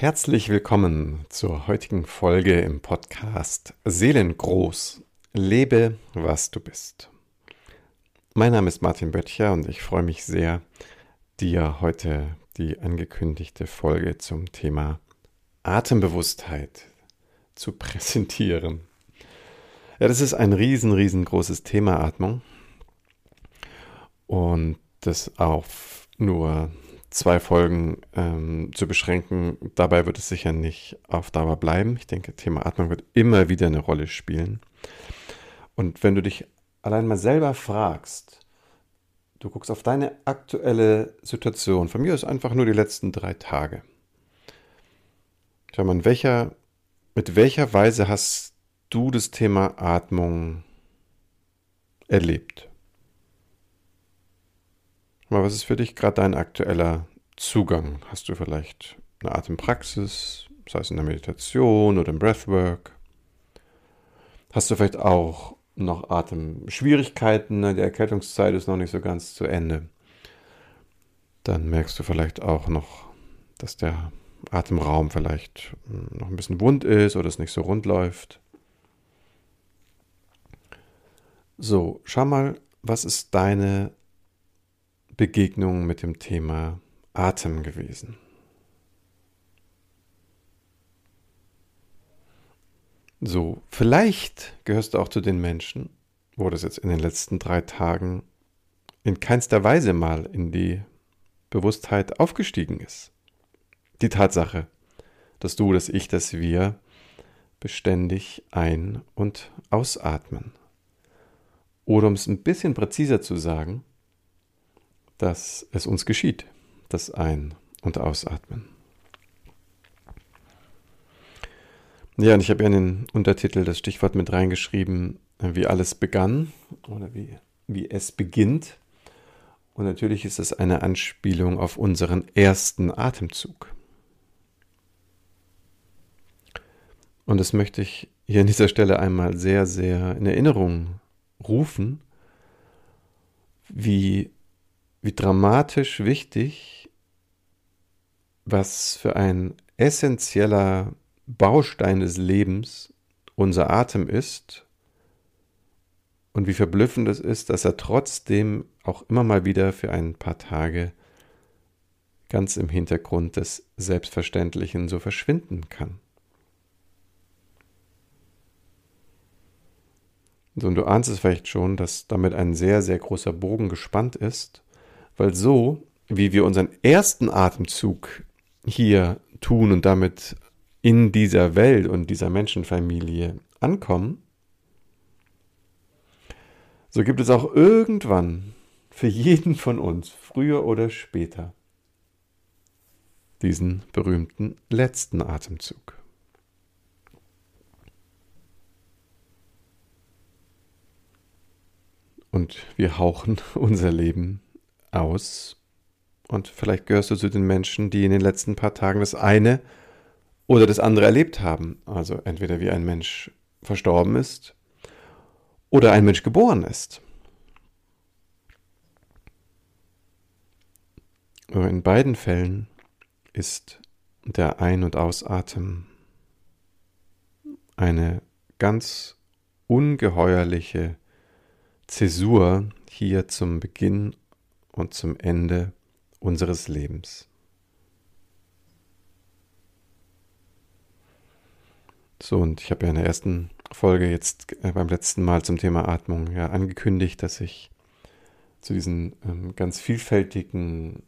Herzlich willkommen zur heutigen Folge im Podcast Seelengroß. Lebe, was du bist. Mein Name ist Martin Böttcher und ich freue mich sehr, dir heute die angekündigte Folge zum Thema Atembewusstheit zu präsentieren. Ja, das ist ein riesen, riesengroßes Thema Atmung und das auf nur zwei Folgen ähm, zu beschränken. Dabei wird es sicher nicht auf Dauer bleiben. Ich denke, Thema Atmung wird immer wieder eine Rolle spielen. Und wenn du dich allein mal selber fragst, du guckst auf deine aktuelle Situation, von mir ist einfach nur die letzten drei Tage. Schau mal, welcher, mit welcher Weise hast du das Thema Atmung erlebt? Mal, was ist für dich gerade dein aktueller Zugang? Hast du vielleicht eine Atempraxis, sei es in der Meditation oder im Breathwork? Hast du vielleicht auch noch Atemschwierigkeiten? Die Erkältungszeit ist noch nicht so ganz zu Ende. Dann merkst du vielleicht auch noch, dass der Atemraum vielleicht hm, noch ein bisschen wund ist oder es nicht so rund läuft. So, schau mal, was ist deine Begegnung mit dem Thema Atem gewesen. So, vielleicht gehörst du auch zu den Menschen, wo das jetzt in den letzten drei Tagen in keinster Weise mal in die Bewusstheit aufgestiegen ist. Die Tatsache, dass du, dass ich, dass wir beständig ein- und ausatmen. Oder um es ein bisschen präziser zu sagen, dass es uns geschieht, das Ein- und Ausatmen. Ja, und ich habe ja in den Untertitel das Stichwort mit reingeschrieben, wie alles begann oder wie, wie es beginnt. Und natürlich ist es eine Anspielung auf unseren ersten Atemzug. Und das möchte ich hier an dieser Stelle einmal sehr, sehr in Erinnerung rufen, wie wie dramatisch wichtig, was für ein essentieller Baustein des Lebens unser Atem ist und wie verblüffend es ist, dass er trotzdem auch immer mal wieder für ein paar Tage ganz im Hintergrund des Selbstverständlichen so verschwinden kann. und du ahnst es vielleicht schon, dass damit ein sehr, sehr großer Bogen gespannt ist weil so, wie wir unseren ersten Atemzug hier tun und damit in dieser Welt und dieser Menschenfamilie ankommen, so gibt es auch irgendwann für jeden von uns, früher oder später, diesen berühmten letzten Atemzug. Und wir hauchen unser Leben aus. Und vielleicht gehörst du zu den Menschen, die in den letzten paar Tagen das eine oder das andere erlebt haben. Also entweder wie ein Mensch verstorben ist oder ein Mensch geboren ist. Aber in beiden Fällen ist der Ein- und Ausatmen eine ganz ungeheuerliche Zäsur hier zum Beginn und zum Ende unseres Lebens. So, und ich habe ja in der ersten Folge jetzt äh, beim letzten Mal zum Thema Atmung ja angekündigt, dass ich zu diesen ähm, ganz vielfältigen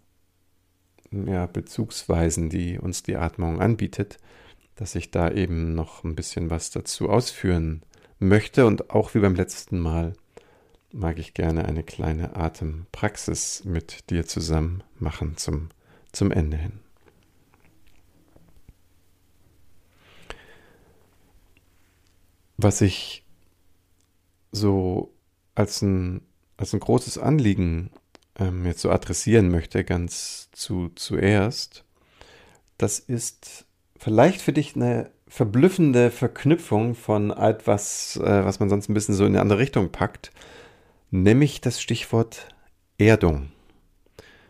ja, Bezugsweisen, die uns die Atmung anbietet, dass ich da eben noch ein bisschen was dazu ausführen möchte und auch wie beim letzten Mal mag ich gerne eine kleine Atempraxis mit dir zusammen machen zum, zum Ende hin. Was ich so als ein, als ein großes Anliegen ähm, jetzt so adressieren möchte, ganz zu, zuerst, das ist vielleicht für dich eine verblüffende Verknüpfung von etwas, äh, was man sonst ein bisschen so in eine andere Richtung packt, nämlich das Stichwort Erdung.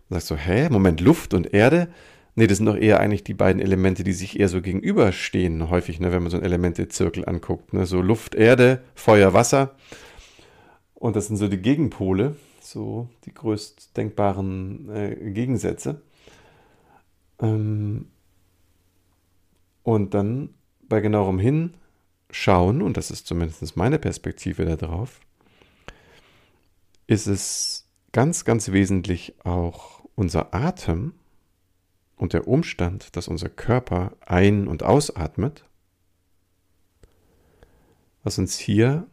Du sagst so, hä, Moment, Luft und Erde? Nee, das sind doch eher eigentlich die beiden Elemente, die sich eher so gegenüberstehen, häufig, ne, wenn man so einen Elementezirkel anguckt. Ne? So Luft, Erde, Feuer, Wasser. Und das sind so die Gegenpole, so die größt denkbaren äh, Gegensätze. Ähm, und dann bei genauerem Hinschauen, und das ist zumindest meine Perspektive darauf, ist es ganz, ganz wesentlich auch unser Atem und der Umstand, dass unser Körper ein- und ausatmet, was uns hier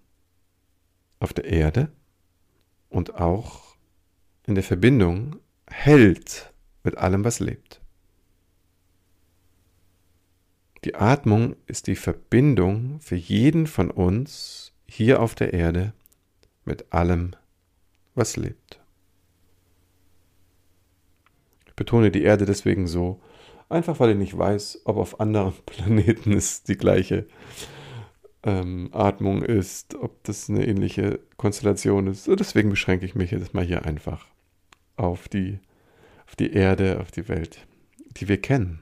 auf der Erde und auch in der Verbindung hält mit allem, was lebt. Die Atmung ist die Verbindung für jeden von uns hier auf der Erde mit allem, was lebt. Ich betone die Erde deswegen so, einfach weil ich nicht weiß, ob auf anderen Planeten es die gleiche ähm, Atmung ist, ob das eine ähnliche Konstellation ist. Deswegen beschränke ich mich jetzt mal hier einfach auf die, auf die Erde, auf die Welt, die wir kennen.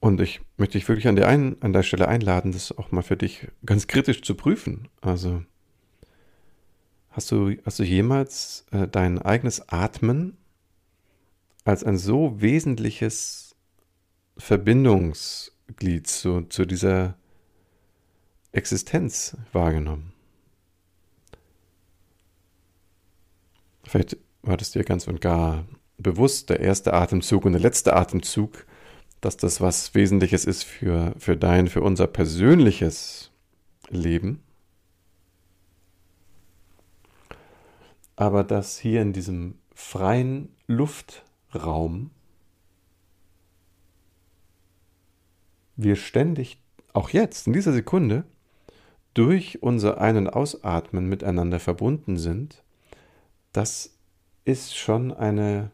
Und ich möchte dich wirklich an der, ein, an der Stelle einladen, das auch mal für dich ganz kritisch zu prüfen. Also, hast du, hast du jemals äh, dein eigenes Atmen als ein so wesentliches Verbindungsglied zu, zu dieser Existenz wahrgenommen? Vielleicht war das dir ganz und gar bewusst, der erste Atemzug und der letzte Atemzug dass das was Wesentliches ist für, für dein, für unser persönliches Leben. Aber dass hier in diesem freien Luftraum wir ständig, auch jetzt, in dieser Sekunde, durch unser Ein- und Ausatmen miteinander verbunden sind, das ist schon eine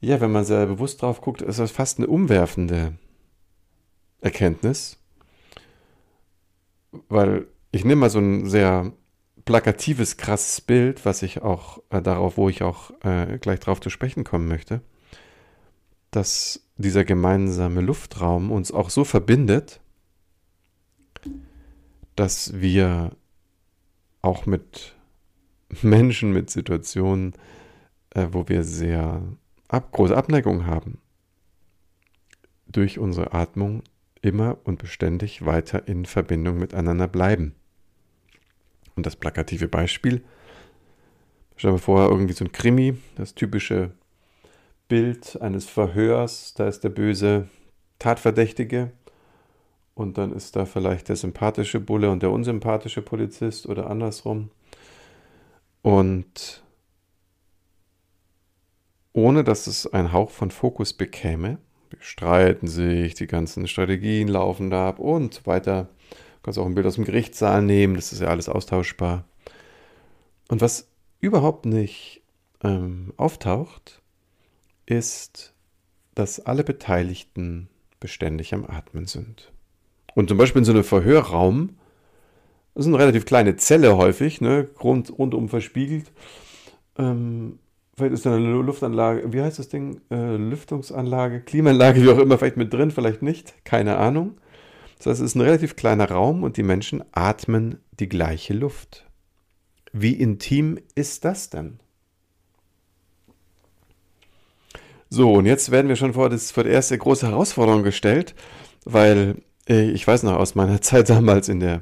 ja, wenn man sehr bewusst drauf guckt, ist das fast eine umwerfende Erkenntnis. Weil ich nehme mal so ein sehr plakatives, krasses Bild, was ich auch äh, darauf, wo ich auch äh, gleich drauf zu sprechen kommen möchte, dass dieser gemeinsame Luftraum uns auch so verbindet, dass wir auch mit Menschen, mit Situationen, äh, wo wir sehr ab, große Abneigung haben, durch unsere Atmung immer und beständig weiter in Verbindung miteinander bleiben. Und das plakative Beispiel, stell dir vor, irgendwie so ein Krimi, das typische Bild eines Verhörs, da ist der böse Tatverdächtige und dann ist da vielleicht der sympathische Bulle und der unsympathische Polizist oder andersrum. Und ohne dass es einen Hauch von Fokus bekäme. Streiten sich, die ganzen Strategien laufen da ab und weiter. Du kannst auch ein Bild aus dem Gerichtssaal nehmen, das ist ja alles austauschbar. Und was überhaupt nicht ähm, auftaucht, ist, dass alle Beteiligten beständig am Atmen sind. Und zum Beispiel in so einem Verhörraum, das ist eine relativ kleine Zelle häufig, ne, rund, rundum verspiegelt, ähm, Vielleicht ist da eine Luftanlage, wie heißt das Ding? Äh, Lüftungsanlage, Klimaanlage, wie auch immer, vielleicht mit drin, vielleicht nicht, keine Ahnung. Das heißt, es ist ein relativ kleiner Raum und die Menschen atmen die gleiche Luft. Wie intim ist das denn? So, und jetzt werden wir schon vor, das, vor die erste große Herausforderung gestellt, weil äh, ich weiß noch aus meiner Zeit damals in der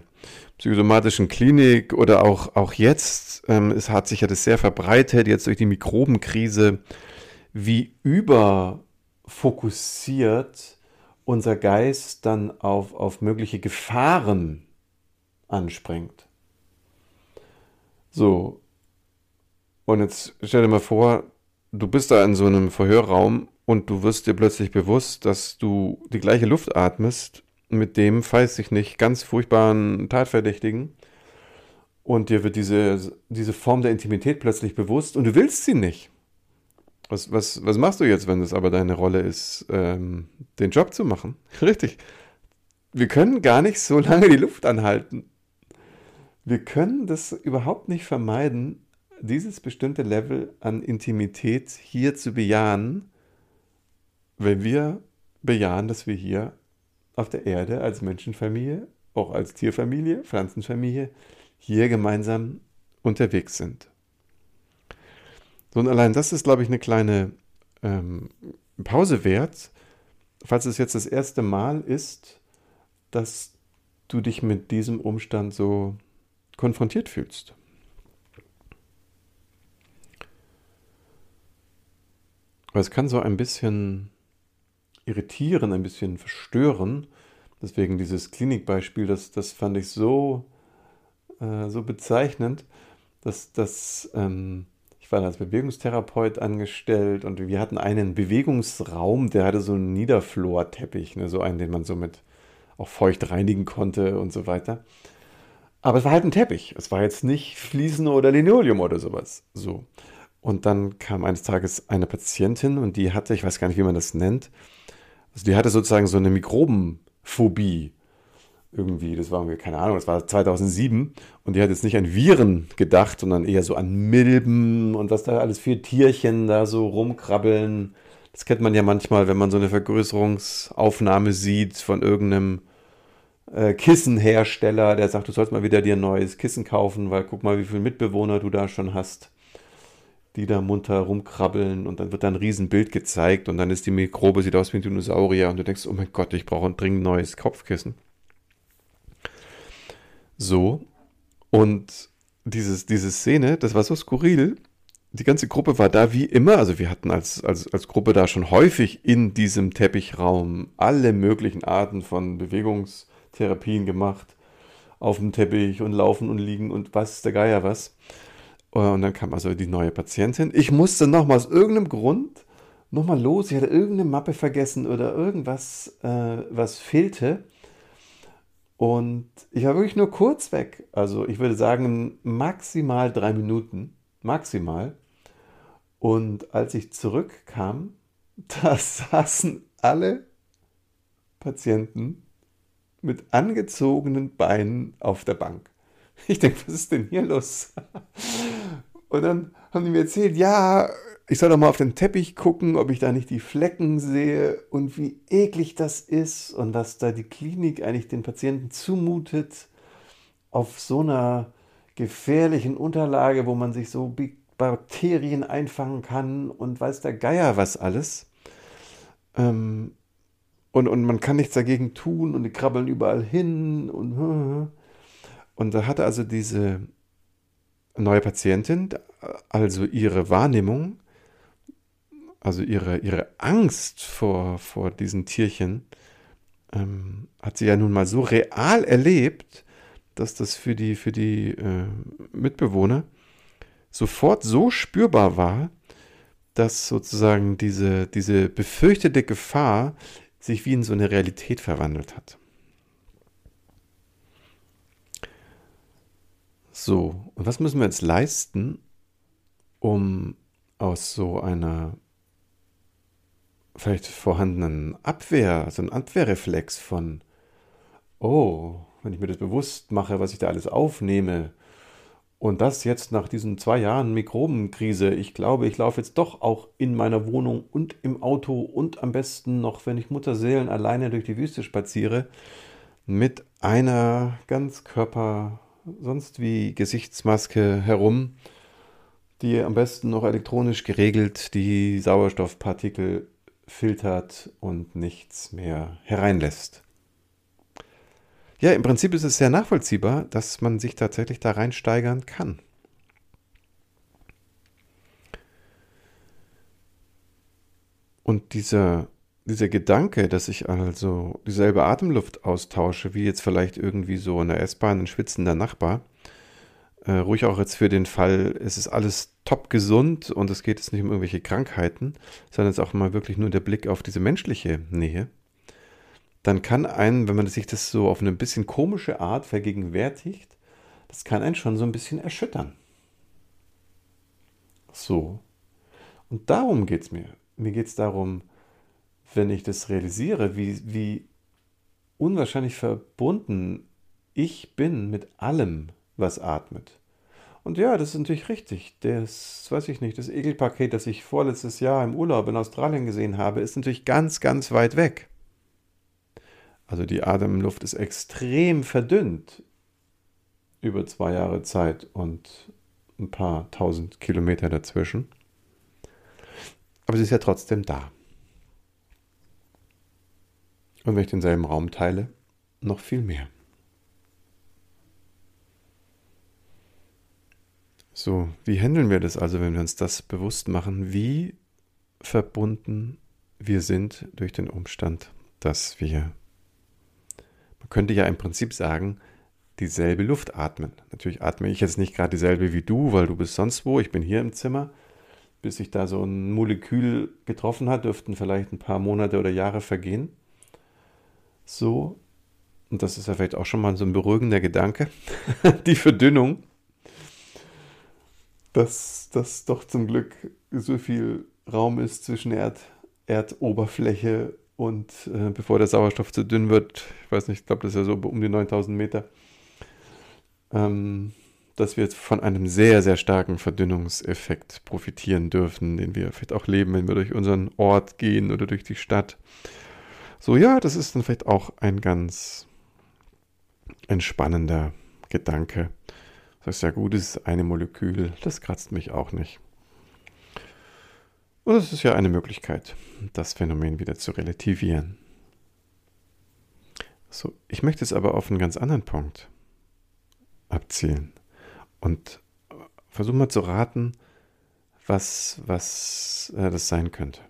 psychosomatischen Klinik oder auch, auch jetzt, ähm, es hat sich ja das sehr verbreitet, jetzt durch die Mikrobenkrise, wie überfokussiert unser Geist dann auf, auf mögliche Gefahren anspringt. So, und jetzt stell dir mal vor, du bist da in so einem Verhörraum und du wirst dir plötzlich bewusst, dass du die gleiche Luft atmest mit dem, weiß ich nicht, ganz furchtbaren Tatverdächtigen. Und dir wird diese, diese Form der Intimität plötzlich bewusst und du willst sie nicht. Was, was, was machst du jetzt, wenn es aber deine Rolle ist, ähm, den Job zu machen? Richtig. Wir können gar nicht so lange die Luft anhalten. Wir können das überhaupt nicht vermeiden, dieses bestimmte Level an Intimität hier zu bejahen, wenn wir bejahen, dass wir hier auf der Erde als Menschenfamilie, auch als Tierfamilie, Pflanzenfamilie, hier gemeinsam unterwegs sind. So, und allein das ist, glaube ich, eine kleine ähm, Pause wert, falls es jetzt das erste Mal ist, dass du dich mit diesem Umstand so konfrontiert fühlst. Aber es kann so ein bisschen irritieren, ein bisschen verstören. Deswegen dieses Klinikbeispiel, das, das fand ich so, äh, so bezeichnend, dass das, ähm, ich war als Bewegungstherapeut angestellt und wir hatten einen Bewegungsraum, der hatte so einen Niederflorteppich, ne, so einen, den man so mit auch feucht reinigen konnte und so weiter. Aber es war halt ein Teppich. Es war jetzt nicht Fliesen oder Linoleum oder sowas. So. Und dann kam eines Tages eine Patientin und die hatte, ich weiß gar nicht, wie man das nennt, also die hatte sozusagen so eine Mikrobenphobie. Irgendwie, das war irgendwie, keine Ahnung, das war 2007 und die hat jetzt nicht an Viren gedacht, sondern eher so an Milben und was da alles für Tierchen da so rumkrabbeln. Das kennt man ja manchmal, wenn man so eine Vergrößerungsaufnahme sieht von irgendeinem äh, Kissenhersteller, der sagt, du sollst mal wieder dir ein neues Kissen kaufen, weil guck mal, wie viele Mitbewohner du da schon hast die da munter rumkrabbeln und dann wird da ein Riesenbild gezeigt und dann ist die Mikrobe, sieht aus wie ein Dinosaurier und du denkst, oh mein Gott, ich brauche ein dringend neues Kopfkissen. So. Und dieses, diese Szene, das war so skurril. Die ganze Gruppe war da wie immer. Also wir hatten als, als, als Gruppe da schon häufig in diesem Teppichraum alle möglichen Arten von Bewegungstherapien gemacht. Auf dem Teppich und laufen und liegen und was der Geier was. Äh, und dann kam also die neue Patientin. Ich musste nochmal aus irgendeinem Grund nochmal los. Ich hatte irgendeine Mappe vergessen oder irgendwas, äh, was fehlte. Und ich war wirklich nur kurz weg. Also ich würde sagen maximal drei Minuten. Maximal. Und als ich zurückkam, da saßen alle Patienten mit angezogenen Beinen auf der Bank. Ich denke, was ist denn hier los? Und dann haben die mir erzählt, ja, ich soll doch mal auf den Teppich gucken, ob ich da nicht die Flecken sehe und wie eklig das ist und was da die Klinik eigentlich den Patienten zumutet auf so einer gefährlichen Unterlage, wo man sich so Bakterien einfangen kann und weiß der Geier was alles. Ähm, und, und man kann nichts dagegen tun und die krabbeln überall hin und und da hatte also diese neue Patientin, also ihre Wahrnehmung, also ihre, ihre Angst vor, vor diesen Tierchen, ähm, hat sie ja nun mal so real erlebt, dass das für die, für die äh, Mitbewohner sofort so spürbar war, dass sozusagen diese, diese befürchtete Gefahr sich wie in so eine Realität verwandelt hat. So, und was müssen wir jetzt leisten, um aus so einer vielleicht vorhandenen Abwehr, also ein Abwehrreflex von, oh, wenn ich mir das bewusst mache, was ich da alles aufnehme, und das jetzt nach diesen zwei Jahren Mikrobenkrise, ich glaube, ich laufe jetzt doch auch in meiner Wohnung und im Auto und am besten noch, wenn ich Mutterseelen alleine durch die Wüste spaziere, mit einer Ganzkörper- sonst wie Gesichtsmaske herum, die am besten noch elektronisch geregelt die Sauerstoffpartikel filtert und nichts mehr hereinlässt. Ja, im Prinzip ist es sehr nachvollziehbar, dass man sich tatsächlich da reinsteigern kann. Und dieser dieser Gedanke, dass ich also dieselbe Atemluft austausche, wie jetzt vielleicht irgendwie so in der S-Bahn ein schwitzender Nachbar, ruhig auch jetzt für den Fall, es ist alles top gesund und es geht jetzt nicht um irgendwelche Krankheiten, sondern es ist auch mal wirklich nur der Blick auf diese menschliche Nähe, dann kann einen, wenn man sich das so auf eine bisschen komische Art vergegenwärtigt, das kann einen schon so ein bisschen erschüttern. So. Und darum geht es mir. Mir geht es darum, wenn ich das realisiere, wie, wie unwahrscheinlich verbunden ich bin mit allem, was atmet. Und ja, das ist natürlich richtig. Das, weiß ich nicht, das Egelpaket, das ich vorletztes Jahr im Urlaub in Australien gesehen habe, ist natürlich ganz, ganz weit weg. Also die Atemluft ist extrem verdünnt über zwei Jahre Zeit und ein paar tausend Kilometer dazwischen. Aber sie ist ja trotzdem da. Und wenn ich denselben Raum teile, noch viel mehr. So, wie handeln wir das also, wenn wir uns das bewusst machen, wie verbunden wir sind durch den Umstand, dass wir, man könnte ja im Prinzip sagen, dieselbe Luft atmen. Natürlich atme ich jetzt nicht gerade dieselbe wie du, weil du bist sonst wo, ich bin hier im Zimmer. Bis sich da so ein Molekül getroffen hat, dürften vielleicht ein paar Monate oder Jahre vergehen. So, und das ist ja vielleicht auch schon mal so ein beruhigender Gedanke, die Verdünnung dass das doch zum Glück so viel Raum ist zwischen Erd, Erdoberfläche und äh, bevor der Sauerstoff zu dünn wird, ich weiß nicht, ich glaube, das ist ja so um die 9000 Meter, ähm, dass wir jetzt von einem sehr, sehr starken Verdünnungseffekt profitieren dürfen, den wir vielleicht auch leben, wenn wir durch unseren Ort gehen oder durch die Stadt. So, ja, das ist dann vielleicht auch ein ganz entspannender Gedanke. Das ist ja gut, es ist eine Molekül, das kratzt mich auch nicht. Und es ist ja eine Möglichkeit, das Phänomen wieder zu relativieren. So, ich möchte es aber auf einen ganz anderen Punkt abzielen und versuche mal zu raten, was, was äh, das sein könnte.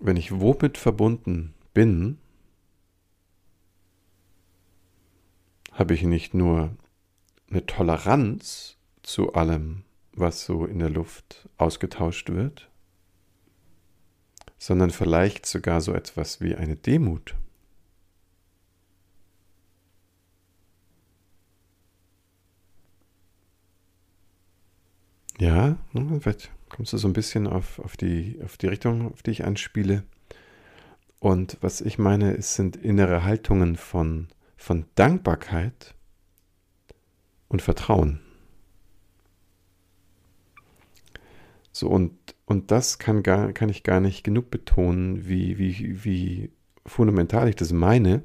Wenn ich womit verbunden bin, habe ich nicht nur eine Toleranz zu allem, was so in der Luft ausgetauscht wird, sondern vielleicht sogar so etwas wie eine Demut. Ja, vielleicht kommst du so ein bisschen auf, auf, die, auf die Richtung, auf die ich anspiele. Und was ich meine, es sind innere Haltungen von von Dankbarkeit und Vertrauen. So, und, und das kann, gar, kann ich gar nicht genug betonen, wie, wie, wie fundamental ich das meine.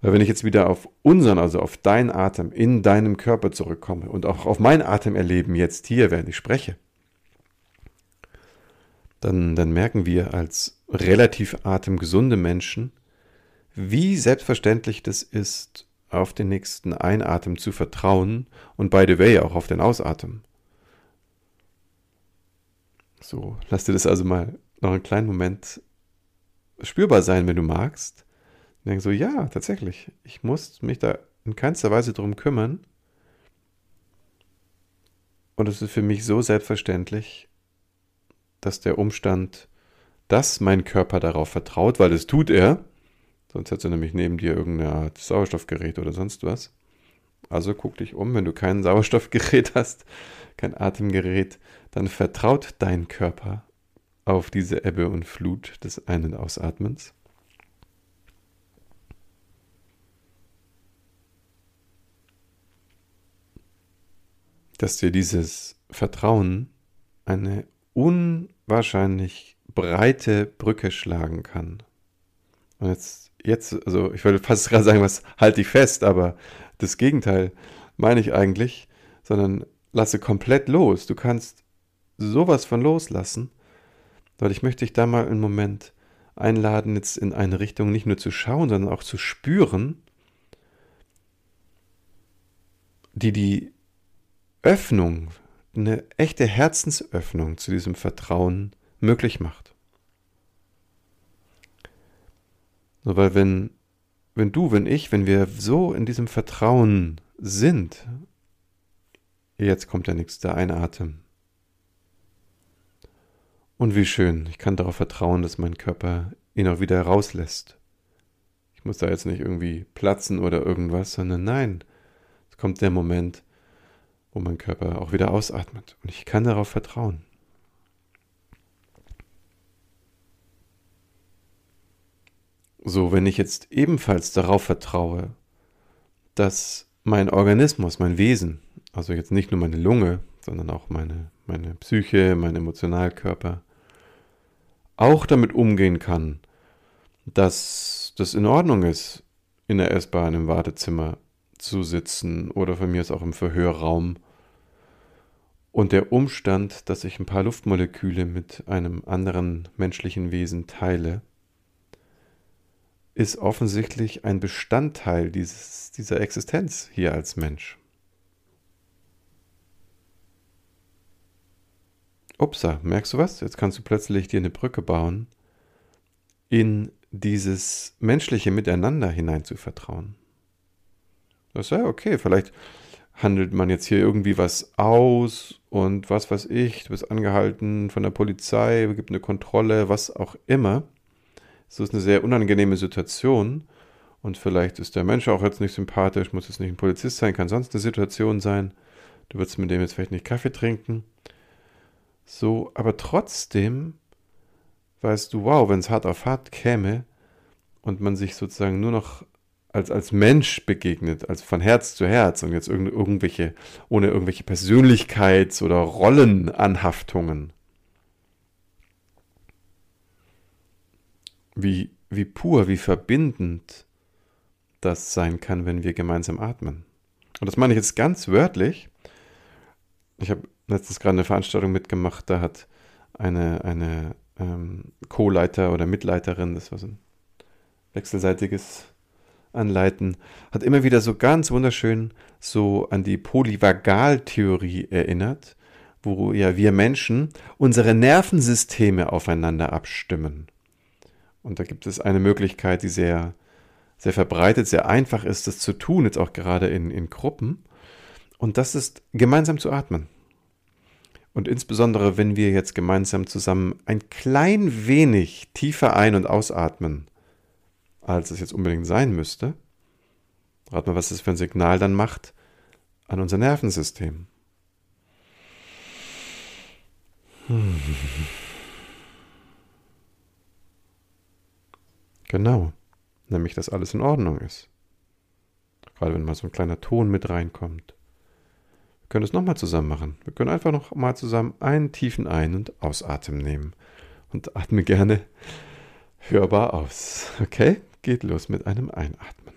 Weil wenn ich jetzt wieder auf unseren, also auf deinen Atem in deinem Körper zurückkomme und auch auf mein Atemerleben jetzt hier, während ich spreche, dann, dann merken wir als relativ atemgesunde Menschen, wie selbstverständlich das ist, auf den nächsten Einatmen zu vertrauen und by the way auch auf den Ausatmen. So, lass dir das also mal noch einen kleinen Moment spürbar sein, wenn du magst. Denk so, ja, tatsächlich, ich muss mich da in keinster Weise drum kümmern. Und es ist für mich so selbstverständlich, dass der Umstand, dass mein Körper darauf vertraut, weil das tut er, Sonst hättest du nämlich neben dir irgendeine Art Sauerstoffgerät oder sonst was. Also guck dich um, wenn du kein Sauerstoffgerät hast, kein Atemgerät, dann vertraut dein Körper auf diese Ebbe und Flut des Ein- und Ausatmens. Dass dir dieses Vertrauen eine unwahrscheinlich breite Brücke schlagen kann. Und jetzt jetzt, also ich würde fast gerade sagen, was halte ich fest, aber das Gegenteil meine ich eigentlich, sondern lasse komplett los. Du kannst sowas von loslassen, weil ich möchte dich da mal einen Moment einladen, jetzt in eine Richtung nicht nur zu schauen, sondern auch zu spüren, die die Öffnung, eine echte Herzensöffnung zu diesem Vertrauen möglich macht. Nur weil wenn, wenn du, wenn ich, wenn wir so in diesem Vertrauen sind, jetzt kommt der nächste Einatmen. Und wie schön, ich kann darauf vertrauen, dass mein Körper ihn auch wieder rauslässt. Ich muss da jetzt nicht irgendwie platzen oder irgendwas, sondern nein, es kommt der Moment, wo mein Körper auch wieder ausatmet. Und ich kann darauf vertrauen. So, wenn ich jetzt ebenfalls darauf vertraue, dass mein Organismus, mein Wesen, also jetzt nicht nur meine Lunge, sondern auch meine, meine Psyche, mein Emotionalkörper, auch damit umgehen kann, dass das in Ordnung ist, in der S-Bahn im Wartezimmer zu sitzen oder von mir ist auch im Verhörraum. Und der Umstand, dass ich ein paar Luftmoleküle mit einem anderen menschlichen Wesen teile, ist offensichtlich ein Bestandteil dieses, dieser Existenz hier als Mensch. Upsa, merkst du was? Jetzt kannst du plötzlich dir eine Brücke bauen, in dieses menschliche Miteinander hinein zu vertrauen. Das ist ja okay, vielleicht handelt man jetzt hier irgendwie was aus und was weiß ich, du bist angehalten von der Polizei, gibt eine Kontrolle, was auch immer. So ist eine sehr unangenehme Situation und vielleicht ist der Mensch auch jetzt nicht sympathisch, muss jetzt nicht ein Polizist sein, kann sonst eine Situation sein. Du würdest mit dem jetzt vielleicht nicht Kaffee trinken. So, aber trotzdem weißt du, wow, wenn es hart auf hart käme und man sich sozusagen nur noch als, als Mensch begegnet, als von Herz zu Herz und jetzt irgend, irgendwelche, ohne irgendwelche Persönlichkeits- oder Rollenanhaftungen. Wie, wie pur, wie verbindend das sein kann, wenn wir gemeinsam atmen. Und das meine ich jetzt ganz wörtlich. Ich habe letztens gerade eine Veranstaltung mitgemacht, da hat eine, eine ähm, Co-Leiter oder Mitleiterin, das war so ein wechselseitiges Anleiten, hat immer wieder so ganz wunderschön so an die Polyvagaltheorie erinnert, wo ja wir Menschen unsere Nervensysteme aufeinander abstimmen. Und da gibt es eine Möglichkeit, die sehr, sehr verbreitet, sehr einfach ist, das zu tun, jetzt auch gerade in, in Gruppen. Und das ist gemeinsam zu atmen. Und insbesondere, wenn wir jetzt gemeinsam zusammen ein klein wenig tiefer ein- und ausatmen, als es jetzt unbedingt sein müsste, rat mal, was das für ein Signal dann macht an unser Nervensystem. Genau, nämlich dass alles in Ordnung ist. Gerade wenn mal so ein kleiner Ton mit reinkommt können es nochmal zusammen machen. Wir können einfach noch mal zusammen einen tiefen Ein- und Ausatmen nehmen. Und atme gerne hörbar aus. Okay? Geht los mit einem Einatmen.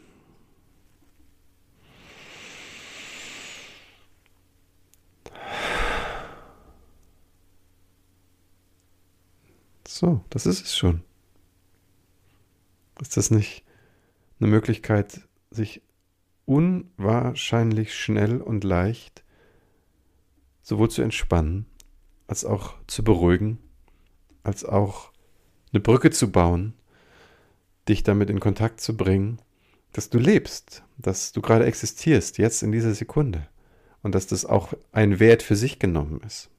So, das ist es schon. Ist das nicht eine Möglichkeit, sich unwahrscheinlich schnell und leicht sowohl zu entspannen, als auch zu beruhigen, als auch eine Brücke zu bauen, dich damit in Kontakt zu bringen, dass du lebst, dass du gerade existierst, jetzt in dieser Sekunde und dass das auch ein Wert für sich genommen ist.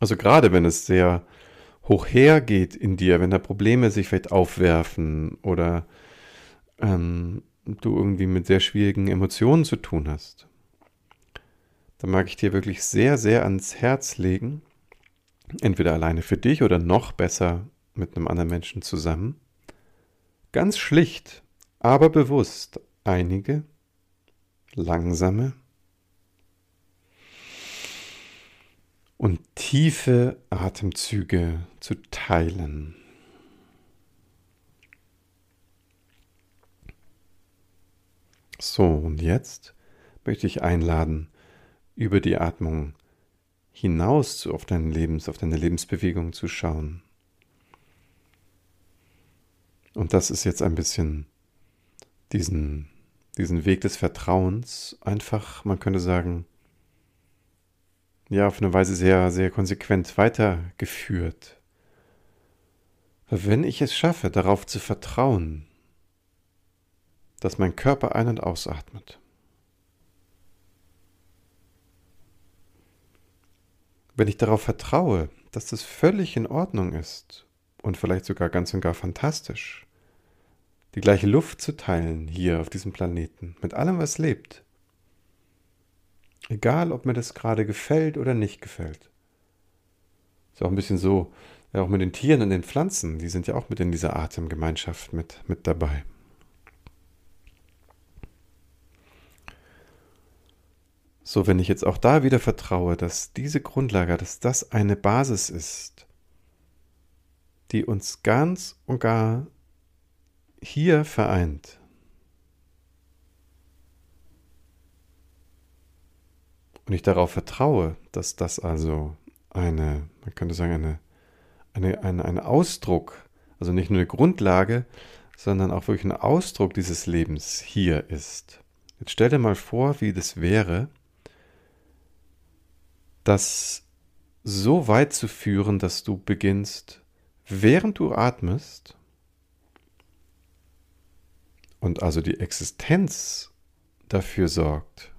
Also gerade wenn es sehr hoch hergeht in dir, wenn da Probleme sich vielleicht aufwerfen oder ähm, du irgendwie mit sehr schwierigen Emotionen zu tun hast, dann mag ich dir wirklich sehr, sehr ans Herz legen, entweder alleine für dich oder noch besser mit einem anderen Menschen zusammen, ganz schlicht, aber bewusst einige langsame und tiefe Atemzüge zu teilen. So, und jetzt möchte ich einladen, über die Atmung hinaus auf deinen Lebens, auf deine Lebensbewegung zu schauen. Und das ist jetzt ein bisschen diesen, diesen Weg des Vertrauens einfach, man könnte sagen, ja, auf eine Weise sehr, sehr konsequent weitergeführt. Wenn ich es schaffe, darauf zu vertrauen, dass mein Körper ein- und ausatmet, Wenn ich darauf vertraue, dass das völlig in Ordnung ist und vielleicht sogar ganz und gar fantastisch, die gleiche Luft zu teilen hier auf diesem Planeten, mit allem, was lebt, Egal, ob mir das gerade gefällt oder nicht gefällt. Ist auch ein bisschen so, ja, auch mit den Tieren und den Pflanzen, die sind ja auch mit in dieser Atemgemeinschaft mit, mit dabei. So, wenn ich jetzt auch da wieder vertraue, dass diese Grundlage, dass das eine Basis ist, die uns ganz und gar hier vereint, Und ich darauf vertraue, dass das also eine, man könnte sagen, eine, eine, eine, ein Ausdruck, also nicht nur eine Grundlage, sondern auch wirklich ein Ausdruck dieses Lebens hier ist. Jetzt stell dir mal vor, wie das wäre, das so weit zu führen, dass du beginnst, während du atmest und also die Existenz dafür sorgt,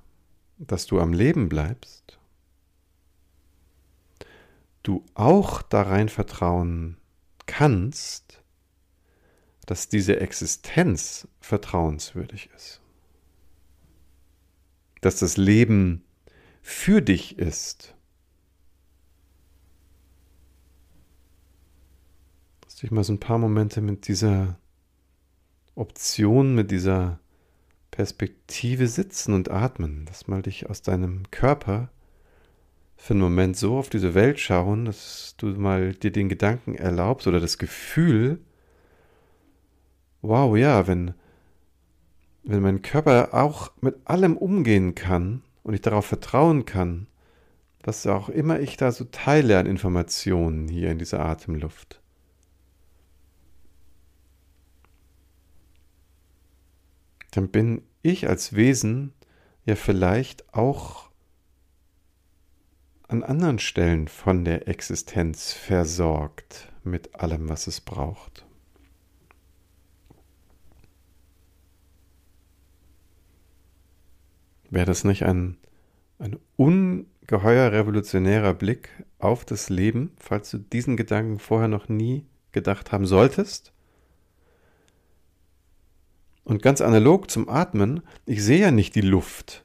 dass du am Leben bleibst, du auch darein vertrauen kannst, dass diese Existenz vertrauenswürdig ist. Dass das Leben für dich ist. Dass du dich mal so ein paar Momente mit dieser Option, mit dieser Perspektive sitzen und atmen, dass mal dich aus deinem Körper für einen Moment so auf diese Welt schauen, dass du mal dir den Gedanken erlaubst oder das Gefühl, wow, ja, wenn, wenn mein Körper auch mit allem umgehen kann und ich darauf vertrauen kann, was auch immer ich da so teile an Informationen hier in dieser Atemluft. Dann bin ich als Wesen ja vielleicht auch an anderen Stellen von der Existenz versorgt mit allem, was es braucht. Wäre das nicht ein, ein ungeheuer revolutionärer Blick auf das Leben, falls du diesen Gedanken vorher noch nie gedacht haben solltest? Und ganz analog zum Atmen, ich sehe ja nicht die Luft.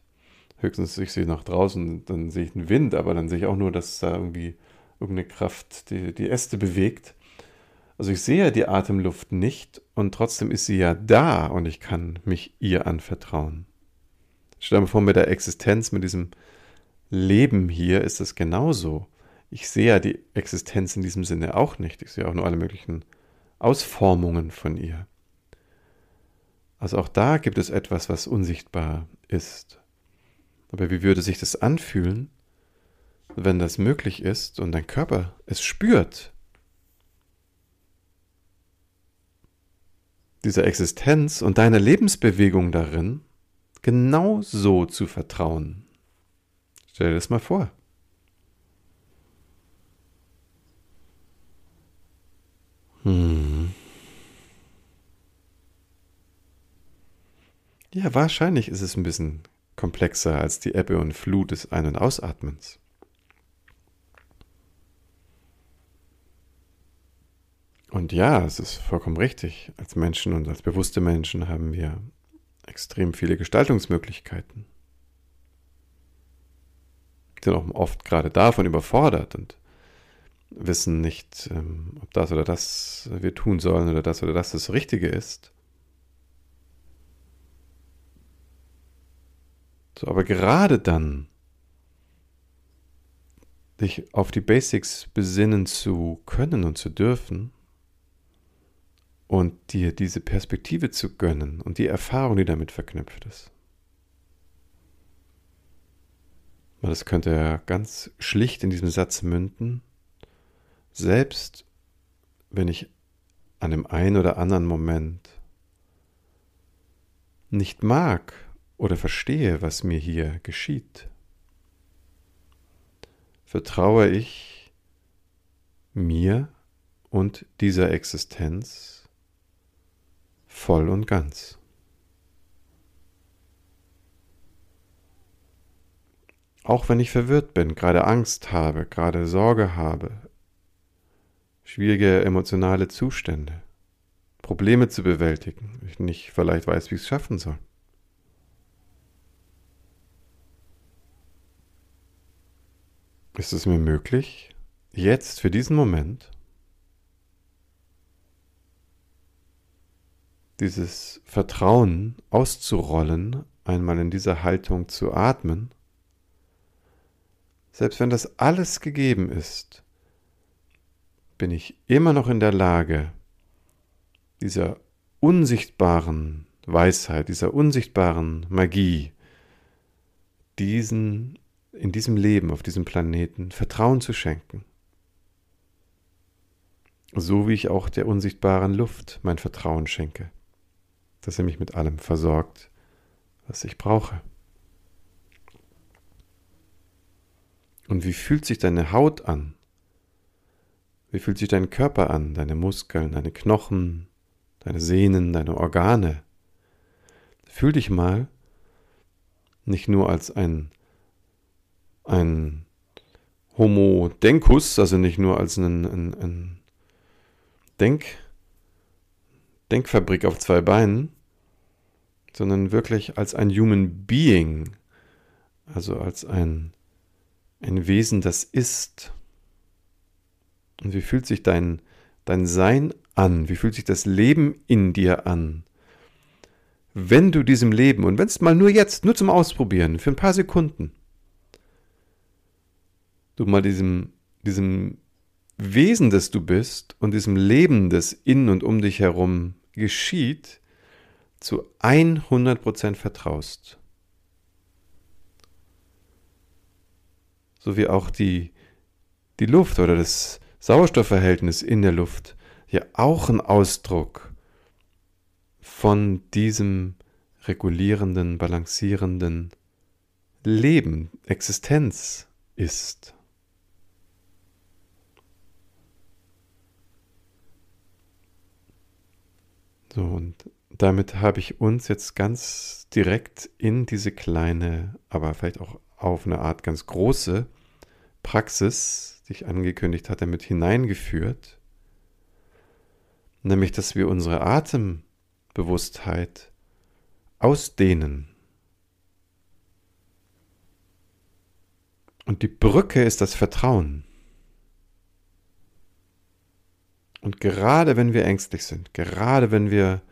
Höchstens ich sehe nach draußen, dann sehe ich den Wind, aber dann sehe ich auch nur, dass da irgendwie irgendeine Kraft die, die Äste bewegt. Also ich sehe ja die Atemluft nicht und trotzdem ist sie ja da und ich kann mich ihr anvertrauen. Stell dir vor, mit der Existenz, mit diesem Leben hier ist es genauso. Ich sehe ja die Existenz in diesem Sinne auch nicht. Ich sehe auch nur alle möglichen Ausformungen von ihr. Also auch da gibt es etwas, was unsichtbar ist. Aber wie würde sich das anfühlen, wenn das möglich ist und dein Körper es spürt? Dieser Existenz und deine Lebensbewegung darin genau so zu vertrauen. Stell dir das mal vor. Hm. Ja, wahrscheinlich ist es ein bisschen komplexer als die Ebbe und Flut des Ein- und Ausatmens. Und ja, es ist vollkommen richtig. Als Menschen und als bewusste Menschen haben wir extrem viele Gestaltungsmöglichkeiten. Sind auch oft gerade davon überfordert und wissen nicht, ähm, ob das oder das wir tun sollen oder das oder das das Richtige ist. So, aber gerade dann, dich auf die Basics besinnen zu können und zu dürfen, und dir diese Perspektive zu gönnen und die Erfahrung, die damit verknüpft ist. Das könnte ja ganz schlicht in diesem Satz münden. Selbst wenn ich an dem einen oder anderen Moment nicht mag oder verstehe, was mir hier geschieht, vertraue ich mir und dieser Existenz voll und ganz. Auch wenn ich verwirrt bin, gerade Angst habe, gerade Sorge habe, schwierige emotionale Zustände, Probleme zu bewältigen, ich nicht vielleicht weiß, wie ich es schaffen soll. Ist es mir möglich, jetzt für diesen Moment dieses Vertrauen auszurollen, einmal in dieser Haltung zu atmen? Selbst wenn das alles gegeben ist, bin ich immer noch in der Lage, dieser unsichtbaren Weisheit, dieser unsichtbaren Magie, diesen, in diesem Leben, auf diesem Planeten Vertrauen zu schenken. So wie ich auch der unsichtbaren Luft mein Vertrauen schenke, dass er mich mit allem versorgt, was ich brauche. Und wie fühlt sich deine Haut an? Wie fühlt sich dein Körper an, deine Muskeln, deine Knochen, deine Sehnen, deine Organe? Fühl dich mal nicht nur als ein, ein Homo Denkus, also nicht nur als ein, ein, ein Denk, Denkfabrik auf zwei Beinen, sondern wirklich als ein Human Being, also als ein, ein Wesen, das ist. Und wie fühlt sich dein, dein Sein an? Wie fühlt sich das Leben in dir an? Wenn du diesem Leben, und wenn es mal nur jetzt, nur zum Ausprobieren, für ein paar Sekunden, du mal diesem, diesem Wesen, das du bist und diesem Leben, das in und um dich herum geschieht, zu 100% vertraust. So wie auch die, die Luft oder das Sauerstoffverhältnis in der Luft ja auch ein Ausdruck von diesem regulierenden, balancierenden Leben, Existenz ist. So, und damit habe ich uns jetzt ganz direkt in diese kleine, aber vielleicht auch auf eine Art ganz große Praxis, die ich angekündigt hatte, mit hineingeführt. Nämlich, dass wir unsere Atembewusstheit ausdehnen. Und die Brücke ist das Vertrauen. Und gerade wenn wir ängstlich sind, gerade wenn wir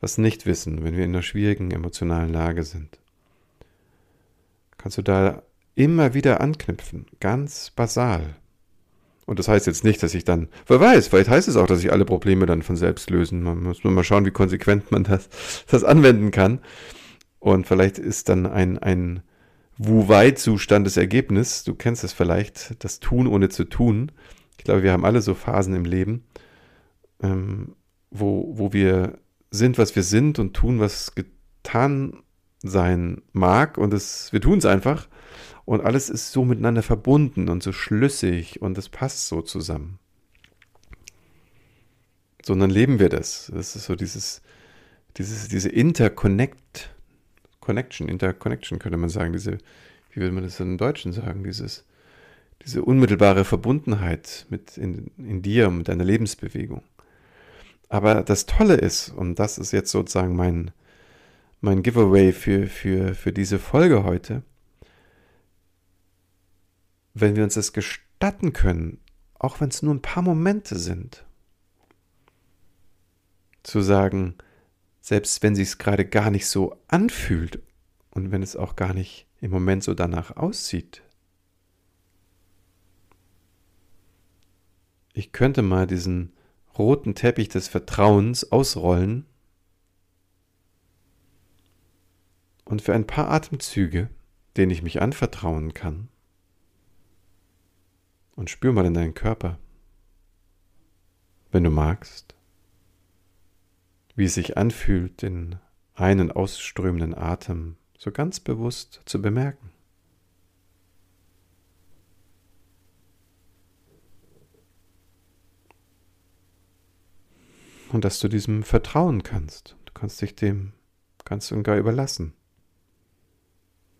was nicht wissen, wenn wir in einer schwierigen emotionalen Lage sind, kannst du da immer wieder anknüpfen, ganz basal. Und das heißt jetzt nicht, dass ich dann, wer weiß, vielleicht heißt es auch, dass sich alle Probleme dann von selbst lösen. Man muss nur mal schauen, wie konsequent man das, das anwenden kann. Und vielleicht ist dann ein, ein Wu-Wei-Zustand das Ergebnis. Du kennst es vielleicht, das Tun ohne zu tun. Ich glaube, wir haben alle so Phasen im Leben, ähm, wo, wo wir sind, was wir sind und tun, was getan sein mag. Und es, wir tun es einfach. Und alles ist so miteinander verbunden und so schlüssig und es passt so zusammen. Sondern leben wir das. Das ist so dieses, dieses, diese Interconnect, Connection, Interconnection könnte man sagen, diese, wie würde man das im Deutschen sagen, dieses, diese unmittelbare Verbundenheit mit in, in dir, mit deiner Lebensbewegung. Aber das Tolle ist, und das ist jetzt sozusagen mein, mein Giveaway für, für, für diese Folge heute, wenn wir uns das gestatten können, auch wenn es nur ein paar Momente sind, zu sagen, selbst wenn sich es gerade gar nicht so anfühlt und wenn es auch gar nicht im Moment so danach aussieht, ich könnte mal diesen roten Teppich des Vertrauens ausrollen und für ein paar Atemzüge, denen ich mich anvertrauen kann, und spür mal in deinen Körper, wenn du magst, wie es sich anfühlt, den ein- und ausströmenden Atem so ganz bewusst zu bemerken. Und dass du diesem vertrauen kannst. Du kannst dich dem ganz und gar überlassen.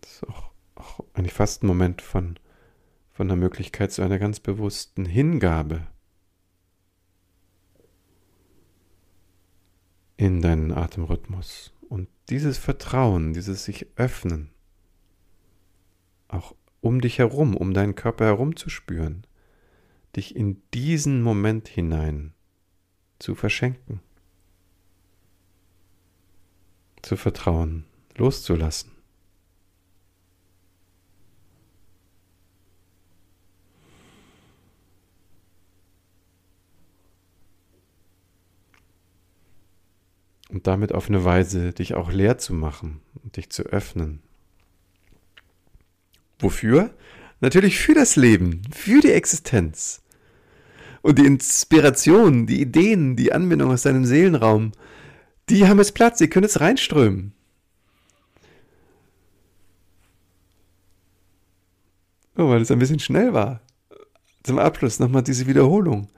Das ist auch, auch eigentlich fast ein Moment von, von der Möglichkeit zu einer ganz bewussten Hingabe in deinen Atemrhythmus. Und dieses Vertrauen, dieses sich öffnen, auch um dich herum, um deinen Körper herum zu spüren, dich in diesen Moment hinein zu verschenken, zu vertrauen, loszulassen. Und damit auf eine Weise dich auch leer zu machen und dich zu öffnen. Wofür? Natürlich für das Leben, für die Existenz. Und die Inspiration, die Ideen, die Anbindung aus deinem Seelenraum, die haben jetzt Platz, die können jetzt reinströmen. Oh, weil es ein bisschen schnell war. Zum Abschluss nochmal diese Wiederholung.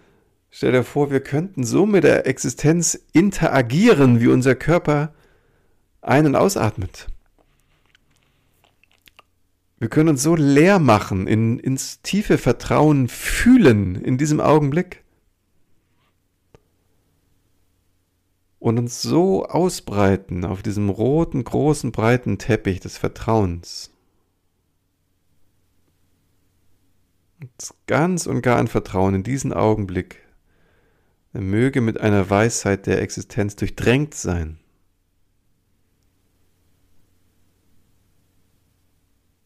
Stell dir vor, wir könnten so mit der Existenz interagieren, wie unser Körper ein- und ausatmet. Wir können uns so leer machen, in, ins tiefe Vertrauen fühlen in diesem Augenblick. Und uns so ausbreiten auf diesem roten, großen, breiten Teppich des Vertrauens. Und ganz und gar ein Vertrauen in diesen Augenblick. Er möge mit einer Weisheit der Existenz durchdrängt sein.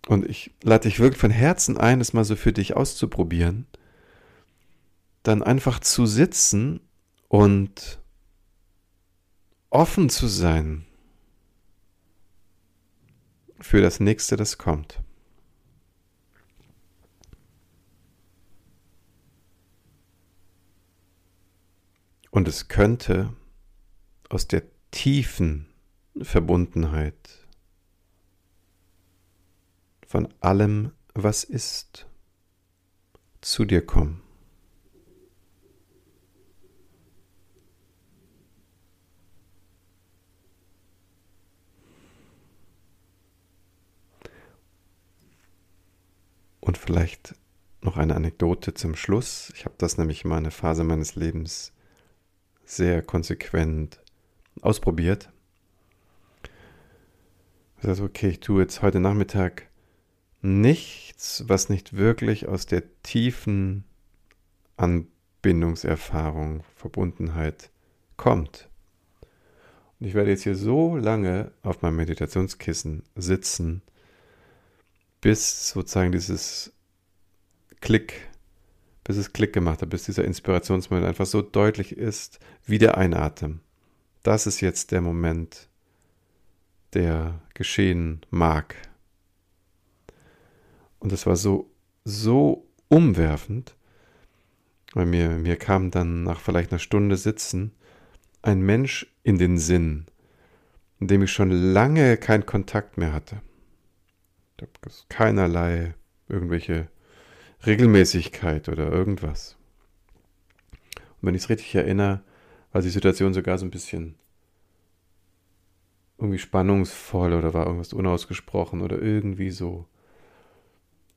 Und ich lade dich wirklich von Herzen ein, das mal so für dich auszuprobieren. Dann einfach zu sitzen und offen zu sein für das nächste, das kommt. Und es könnte aus der tiefen Verbundenheit von allem, was ist, zu dir kommen. Und vielleicht noch eine Anekdote zum Schluss. Ich habe das nämlich mal eine Phase meines Lebens sehr konsequent ausprobiert. Also okay, ich tue jetzt heute Nachmittag nichts, was nicht wirklich aus der tiefen Anbindungserfahrung, Verbundenheit kommt. Und ich werde jetzt hier so lange auf meinem Meditationskissen sitzen, bis sozusagen dieses Klick, bis es Klick gemacht hat, bis dieser Inspirationsmoment einfach so deutlich ist, wie der Einatmen. Das ist jetzt der Moment, der geschehen mag. Und das war so, so umwerfend, weil mir, mir kam dann nach vielleicht einer Stunde Sitzen ein Mensch in den Sinn, in dem ich schon lange keinen Kontakt mehr hatte. Da gab keinerlei irgendwelche Regelmäßigkeit oder irgendwas. Und wenn ich es richtig erinnere, war die Situation sogar so ein bisschen irgendwie spannungsvoll oder war irgendwas unausgesprochen oder irgendwie so.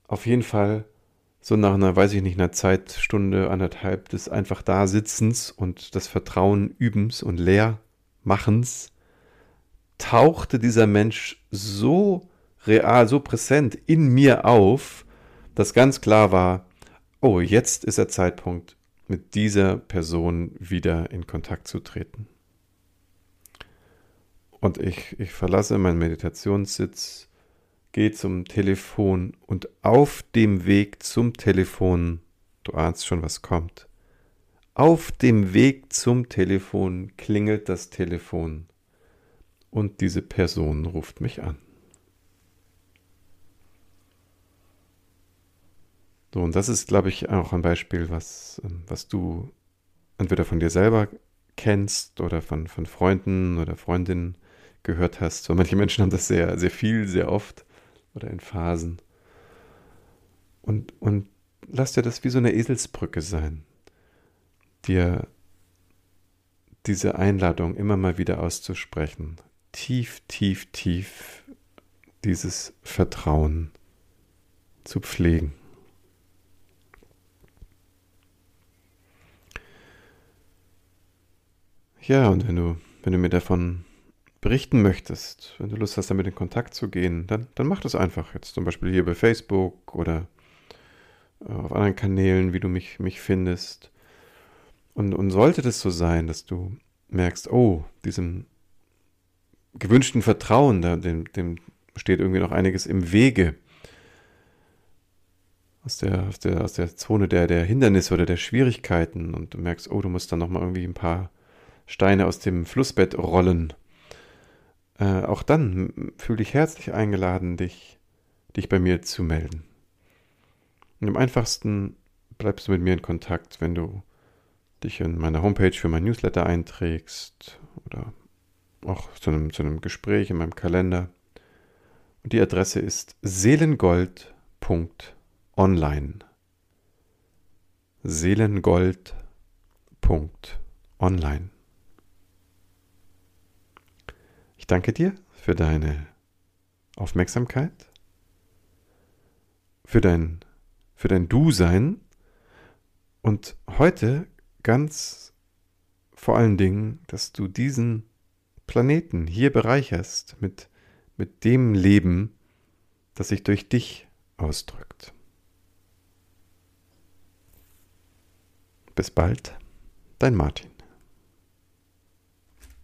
Auf jeden Fall so nach einer, weiß ich nicht, einer Zeitstunde, anderthalb des einfach da Sitzens und das Vertrauen übens und leer machens, tauchte dieser Mensch so real, so präsent in mir auf, dass ganz klar war, oh, jetzt ist der Zeitpunkt, mit dieser Person wieder in Kontakt zu treten. Und ich, ich verlasse meinen Meditationssitz geh zum Telefon und auf dem Weg zum Telefon, du ahnst schon, was kommt, auf dem Weg zum Telefon klingelt das Telefon und diese Person ruft mich an. So, und das ist, glaube ich, auch ein Beispiel, was, was du entweder von dir selber kennst oder von, von Freunden oder Freundinnen gehört hast. So, manche Menschen haben das sehr, sehr viel, sehr oft oder in Phasen. Und, und lass dir das wie so eine Eselsbrücke sein, dir diese Einladung immer mal wieder auszusprechen, tief, tief, tief dieses Vertrauen zu pflegen. Ja, und wenn du, wenn du mir davon berichten möchtest, wenn du Lust hast, damit in Kontakt zu gehen, dann, dann mach das einfach. Jetzt zum Beispiel hier bei Facebook oder äh, auf anderen Kanälen, wie du mich, mich findest. Und, und sollte das so sein, dass du merkst, oh, diesem gewünschten Vertrauen, dem, dem steht irgendwie noch einiges im Wege. Aus der, aus der, aus der Zone der, der Hindernisse oder der Schwierigkeiten und du merkst, oh, du musst dann nochmal irgendwie ein paar Steine aus dem Flussbett rollen. Äh, auch dann fühle dich herzlich eingeladen, dich, dich bei mir zu melden. Und am einfachsten bleibst du mit mir in Kontakt, wenn du dich in meiner Homepage für mein Newsletter einträgst oder auch zu einem, zu einem Gespräch in meinem Kalender. Und die Adresse ist seelengold.online. Seelengold.online. Ich danke dir für deine Aufmerksamkeit, für dein, für dein Du-Sein und heute ganz vor allen Dingen, dass du diesen Planeten hier bereicherst mit, mit dem Leben, das sich durch dich ausdrückt. Bis bald, dein Martin.